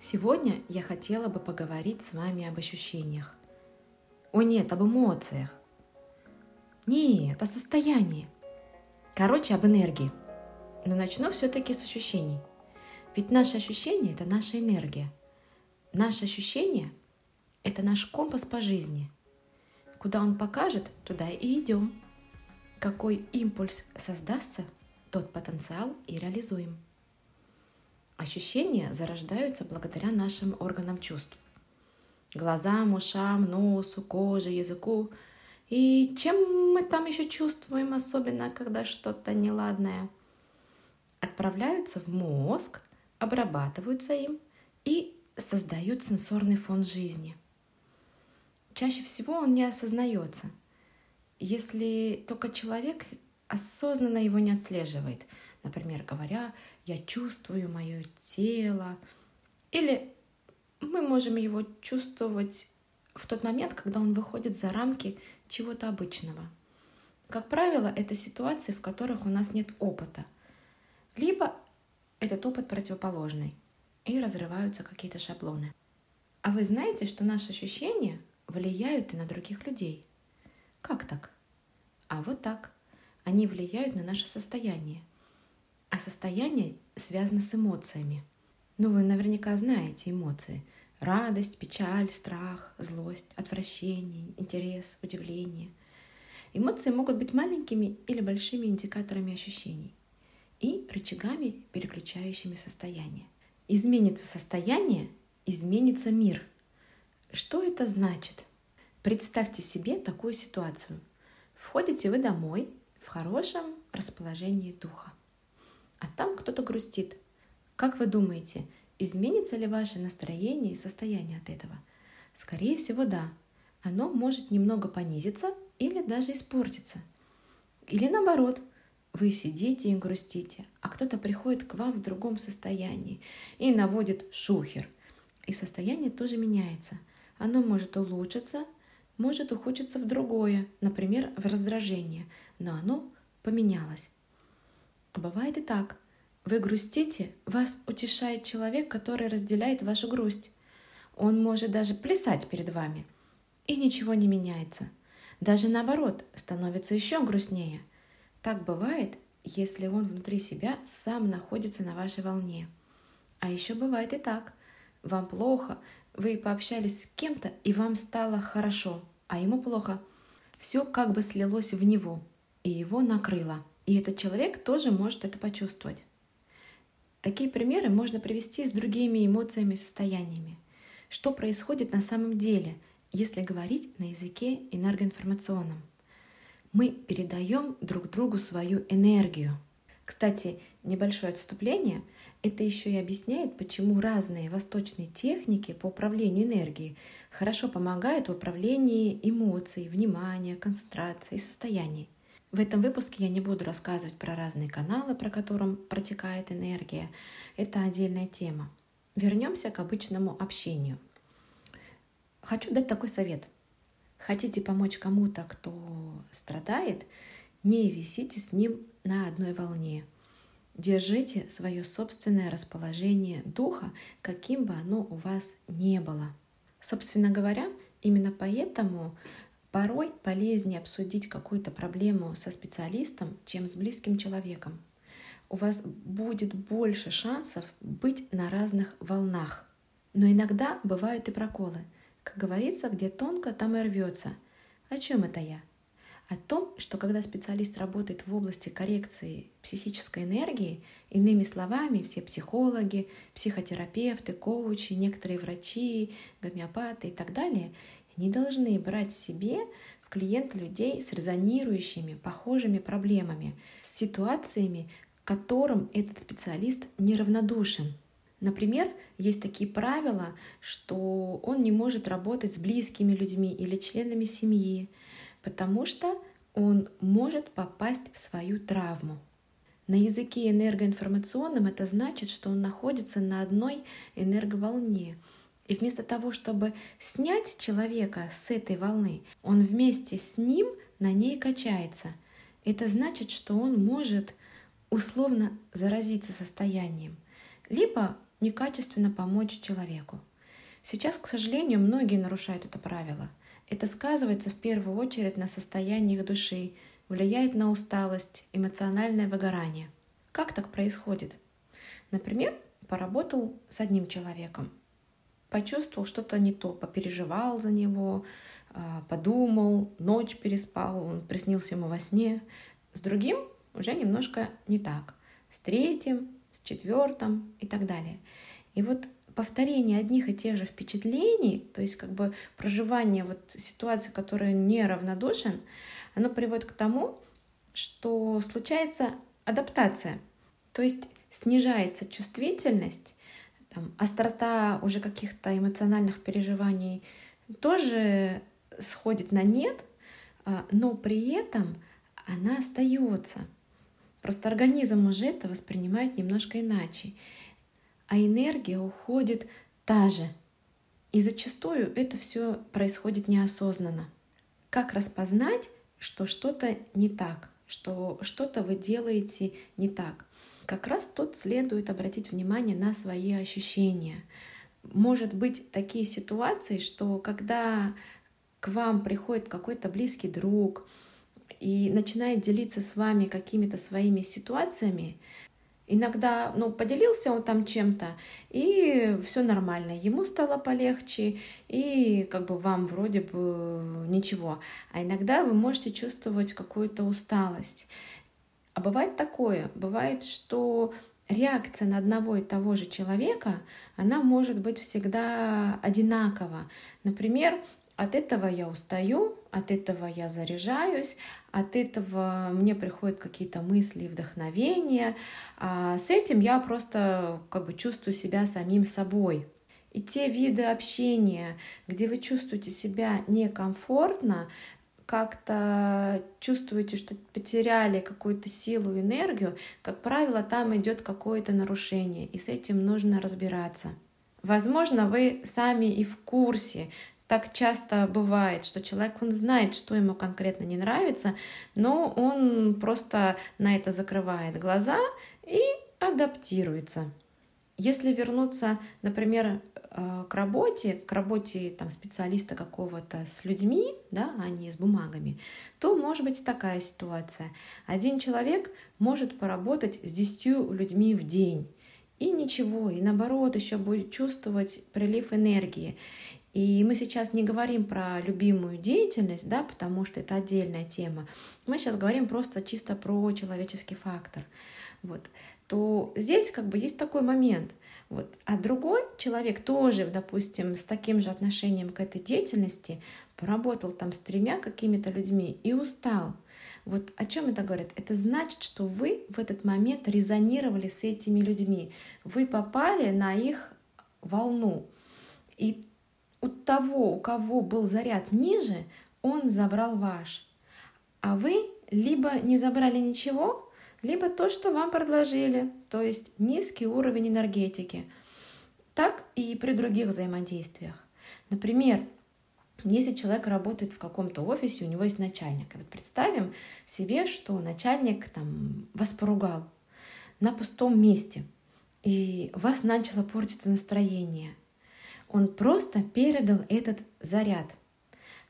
Сегодня я хотела бы поговорить с вами об ощущениях. О нет, об эмоциях. Нет, о состоянии. Короче, об энергии. Но начну все-таки с ощущений. Ведь наше ощущение – это наша энергия. Наше ощущение – это наш компас по жизни. Куда он покажет, туда и идем. Какой импульс создастся, тот потенциал и реализуем. Ощущения зарождаются благодаря нашим органам чувств. Глазам, ушам, носу, коже, языку. И чем мы там еще чувствуем, особенно когда что-то неладное? Отправляются в мозг, обрабатываются им и создают сенсорный фон жизни. Чаще всего он не осознается, если только человек осознанно его не отслеживает. Например, говоря, я чувствую мое тело. Или мы можем его чувствовать в тот момент, когда он выходит за рамки чего-то обычного. Как правило, это ситуации, в которых у нас нет опыта. Либо этот опыт противоположный, и разрываются какие-то шаблоны. А вы знаете, что наши ощущения влияют и на других людей? Как так? А вот так. Они влияют на наше состояние. А состояние связано с эмоциями. Ну, вы наверняка знаете эмоции. Радость, печаль, страх, злость, отвращение, интерес, удивление. Эмоции могут быть маленькими или большими индикаторами ощущений и рычагами, переключающими состояние. Изменится состояние, изменится мир. Что это значит? Представьте себе такую ситуацию. Входите вы домой в хорошем расположении духа, а там кто-то грустит. Как вы думаете, изменится ли ваше настроение и состояние от этого? Скорее всего, да. Оно может немного понизиться или даже испортиться. Или наоборот – вы сидите и грустите, а кто-то приходит к вам в другом состоянии и наводит шухер. И состояние тоже меняется. Оно может улучшиться, может ухудшиться в другое, например, в раздражение, но оно поменялось. А бывает и так. Вы грустите, вас утешает человек, который разделяет вашу грусть. Он может даже плясать перед вами, и ничего не меняется. Даже наоборот, становится еще грустнее – так бывает, если он внутри себя сам находится на вашей волне. А еще бывает и так. Вам плохо, вы пообщались с кем-то, и вам стало хорошо, а ему плохо. Все как бы слилось в него, и его накрыло. И этот человек тоже может это почувствовать. Такие примеры можно привести с другими эмоциями и состояниями. Что происходит на самом деле, если говорить на языке энергоинформационном? мы передаем друг другу свою энергию. Кстати, небольшое отступление – это еще и объясняет, почему разные восточные техники по управлению энергией хорошо помогают в управлении эмоций, внимания, концентрации и состояний. В этом выпуске я не буду рассказывать про разные каналы, про которым протекает энергия. Это отдельная тема. Вернемся к обычному общению. Хочу дать такой совет – хотите помочь кому-то, кто страдает, не висите с ним на одной волне. Держите свое собственное расположение духа, каким бы оно у вас не было. Собственно говоря, именно поэтому порой полезнее обсудить какую-то проблему со специалистом, чем с близким человеком. У вас будет больше шансов быть на разных волнах. Но иногда бывают и проколы – как говорится, где тонко, там и рвется. О чем это я? О том, что когда специалист работает в области коррекции психической энергии, иными словами, все психологи, психотерапевты, коучи, некоторые врачи, гомеопаты и так далее, не должны брать себе в клиента людей с резонирующими, похожими проблемами, с ситуациями, к которым этот специалист неравнодушен. Например, есть такие правила, что он не может работать с близкими людьми или членами семьи, потому что он может попасть в свою травму. На языке энергоинформационном это значит, что он находится на одной энерговолне. И вместо того, чтобы снять человека с этой волны, он вместе с ним на ней качается. Это значит, что он может условно заразиться состоянием. Либо некачественно помочь человеку. Сейчас, к сожалению, многие нарушают это правило. Это сказывается в первую очередь на состоянии их души, влияет на усталость, эмоциональное выгорание. Как так происходит? Например, поработал с одним человеком, почувствовал что-то не то, попереживал за него, а, подумал, ночь переспал, он приснился ему во сне. С другим уже немножко не так. С третьим, с четвертым и так далее. И вот повторение одних и тех же впечатлений, то есть как бы проживание вот ситуации, которая неравнодушен, оно приводит к тому, что случается адаптация. То есть снижается чувствительность, там, острота уже каких-то эмоциональных переживаний тоже сходит на нет, а, но при этом она остается. Просто организм уже это воспринимает немножко иначе. А энергия уходит та же. И зачастую это все происходит неосознанно. Как распознать, что что-то не так, что что-то вы делаете не так? Как раз тут следует обратить внимание на свои ощущения. Может быть такие ситуации, что когда к вам приходит какой-то близкий друг и начинает делиться с вами какими-то своими ситуациями, Иногда, ну, поделился он там чем-то, и все нормально, ему стало полегче, и как бы вам вроде бы ничего. А иногда вы можете чувствовать какую-то усталость. А бывает такое, бывает, что реакция на одного и того же человека, она может быть всегда одинакова. Например, от этого я устаю, от этого я заряжаюсь, от этого мне приходят какие-то мысли и вдохновения, а с этим я просто как бы чувствую себя самим собой. И те виды общения, где вы чувствуете себя некомфортно, как-то чувствуете, что потеряли какую-то силу, энергию, как правило, там идет какое-то нарушение, и с этим нужно разбираться. Возможно, вы сами и в курсе, так часто бывает, что человек, он знает, что ему конкретно не нравится, но он просто на это закрывает глаза и адаптируется. Если вернуться, например, к работе, к работе там, специалиста какого-то с людьми, да, а не с бумагами, то может быть такая ситуация. Один человек может поработать с 10 людьми в день. И ничего, и наоборот еще будет чувствовать прилив энергии. И мы сейчас не говорим про любимую деятельность, да, потому что это отдельная тема. Мы сейчас говорим просто чисто про человеческий фактор. Вот. То здесь как бы есть такой момент – вот. А другой человек тоже, допустим, с таким же отношением к этой деятельности поработал там с тремя какими-то людьми и устал. Вот о чем это говорит? Это значит, что вы в этот момент резонировали с этими людьми. Вы попали на их волну. И у того, у кого был заряд ниже, он забрал ваш. А вы либо не забрали ничего, либо то, что вам предложили, то есть низкий уровень энергетики. Так и при других взаимодействиях. Например, если человек работает в каком-то офисе, у него есть начальник. И вот представим себе, что начальник там вас поругал на пустом месте, и у вас начало портиться настроение. Он просто передал этот заряд.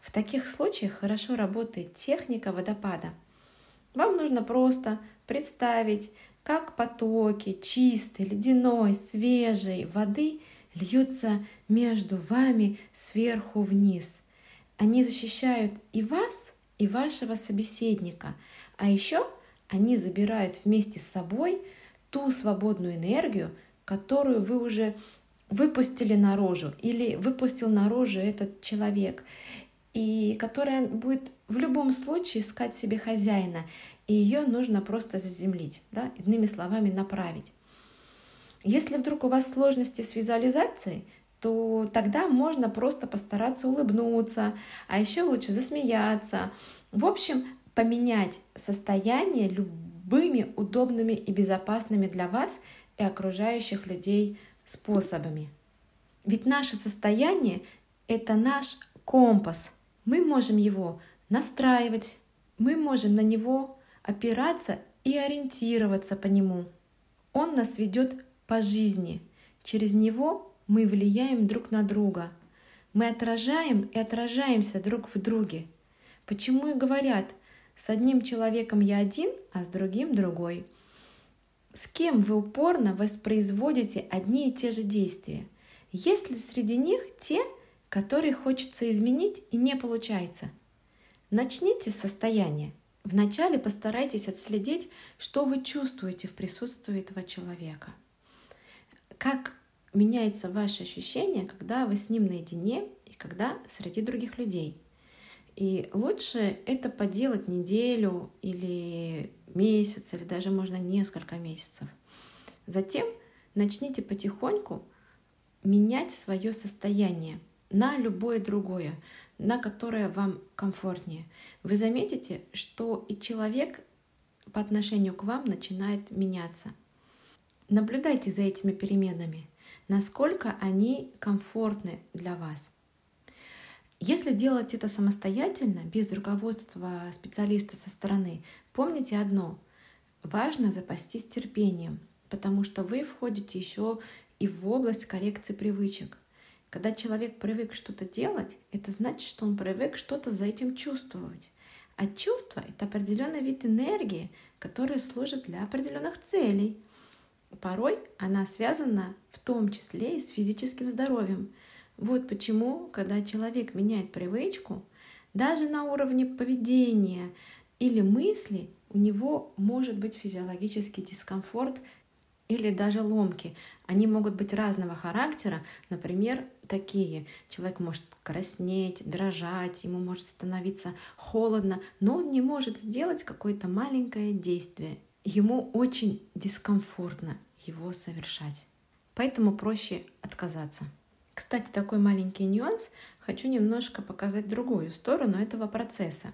В таких случаях хорошо работает техника водопада. Вам нужно просто представить, как потоки чистой, ледяной, свежей воды льются между вами сверху вниз. Они защищают и вас, и вашего собеседника. А еще они забирают вместе с собой ту свободную энергию, которую вы уже выпустили наружу или выпустил наружу этот человек, и которая будет в любом случае искать себе хозяина и ее нужно просто заземлить, да, иными словами, направить. Если вдруг у вас сложности с визуализацией, то тогда можно просто постараться улыбнуться, а еще лучше засмеяться. В общем, поменять состояние любыми удобными и безопасными для вас и окружающих людей способами. Ведь наше состояние — это наш компас. Мы можем его настраивать, мы можем на него опираться и ориентироваться по нему. Он нас ведет по жизни. Через него мы влияем друг на друга. Мы отражаем и отражаемся друг в друге. Почему и говорят, с одним человеком я один, а с другим другой. С кем вы упорно воспроизводите одни и те же действия? Есть ли среди них те, которые хочется изменить и не получается? Начните с состояния. Вначале постарайтесь отследить, что вы чувствуете в присутствии этого человека. Как меняется ваше ощущение, когда вы с ним наедине и когда среди других людей. И лучше это поделать неделю или месяц, или даже можно несколько месяцев. Затем начните потихоньку менять свое состояние на любое другое на которое вам комфортнее. Вы заметите, что и человек по отношению к вам начинает меняться. Наблюдайте за этими переменами, насколько они комфортны для вас. Если делать это самостоятельно, без руководства специалиста со стороны, помните одно. Важно запастись терпением, потому что вы входите еще и в область коррекции привычек – когда человек привык что-то делать, это значит, что он привык что-то за этим чувствовать. А чувство — это определенный вид энергии, который служит для определенных целей. Порой она связана в том числе и с физическим здоровьем. Вот почему, когда человек меняет привычку, даже на уровне поведения или мысли у него может быть физиологический дискомфорт или даже ломки. Они могут быть разного характера, например, такие. Человек может краснеть, дрожать, ему может становиться холодно, но он не может сделать какое-то маленькое действие. Ему очень дискомфортно его совершать. Поэтому проще отказаться. Кстати, такой маленький нюанс. Хочу немножко показать другую сторону этого процесса.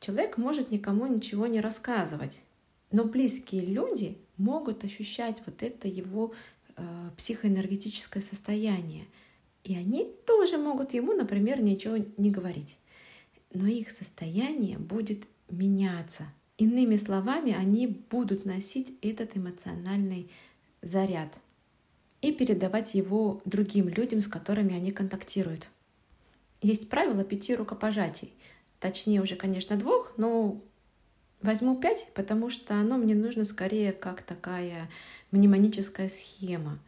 Человек может никому ничего не рассказывать, но близкие люди могут ощущать вот это его э, психоэнергетическое состояние. И они тоже могут ему, например, ничего не говорить. Но их состояние будет меняться. Иными словами, они будут носить этот эмоциональный заряд и передавать его другим людям, с которыми они контактируют. Есть правило пяти рукопожатий. Точнее уже, конечно, двух, но Возьму 5, потому что оно мне нужно скорее как такая мнемоническая схема.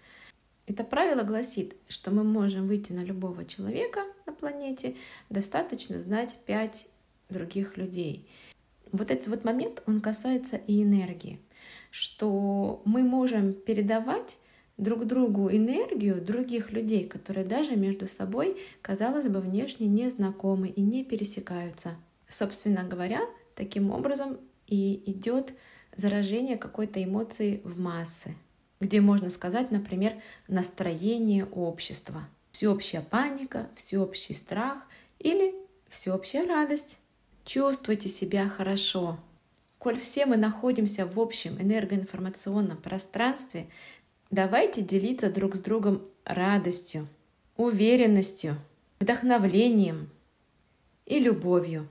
Это правило гласит, что мы можем выйти на любого человека на планете, достаточно знать 5 других людей. Вот этот вот момент, он касается и энергии, что мы можем передавать друг другу энергию других людей, которые даже между собой, казалось бы, внешне не знакомы и не пересекаются. Собственно говоря, Таким образом и идет заражение какой-то эмоции в массы, где можно сказать, например, настроение общества, всеобщая паника, всеобщий страх или всеобщая радость. Чувствуйте себя хорошо. Коль все мы находимся в общем энергоинформационном пространстве, давайте делиться друг с другом радостью, уверенностью, вдохновлением и любовью.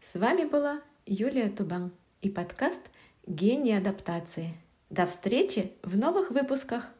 С вами была Юлия Тубан и подкаст «Гений адаптации». До встречи в новых выпусках!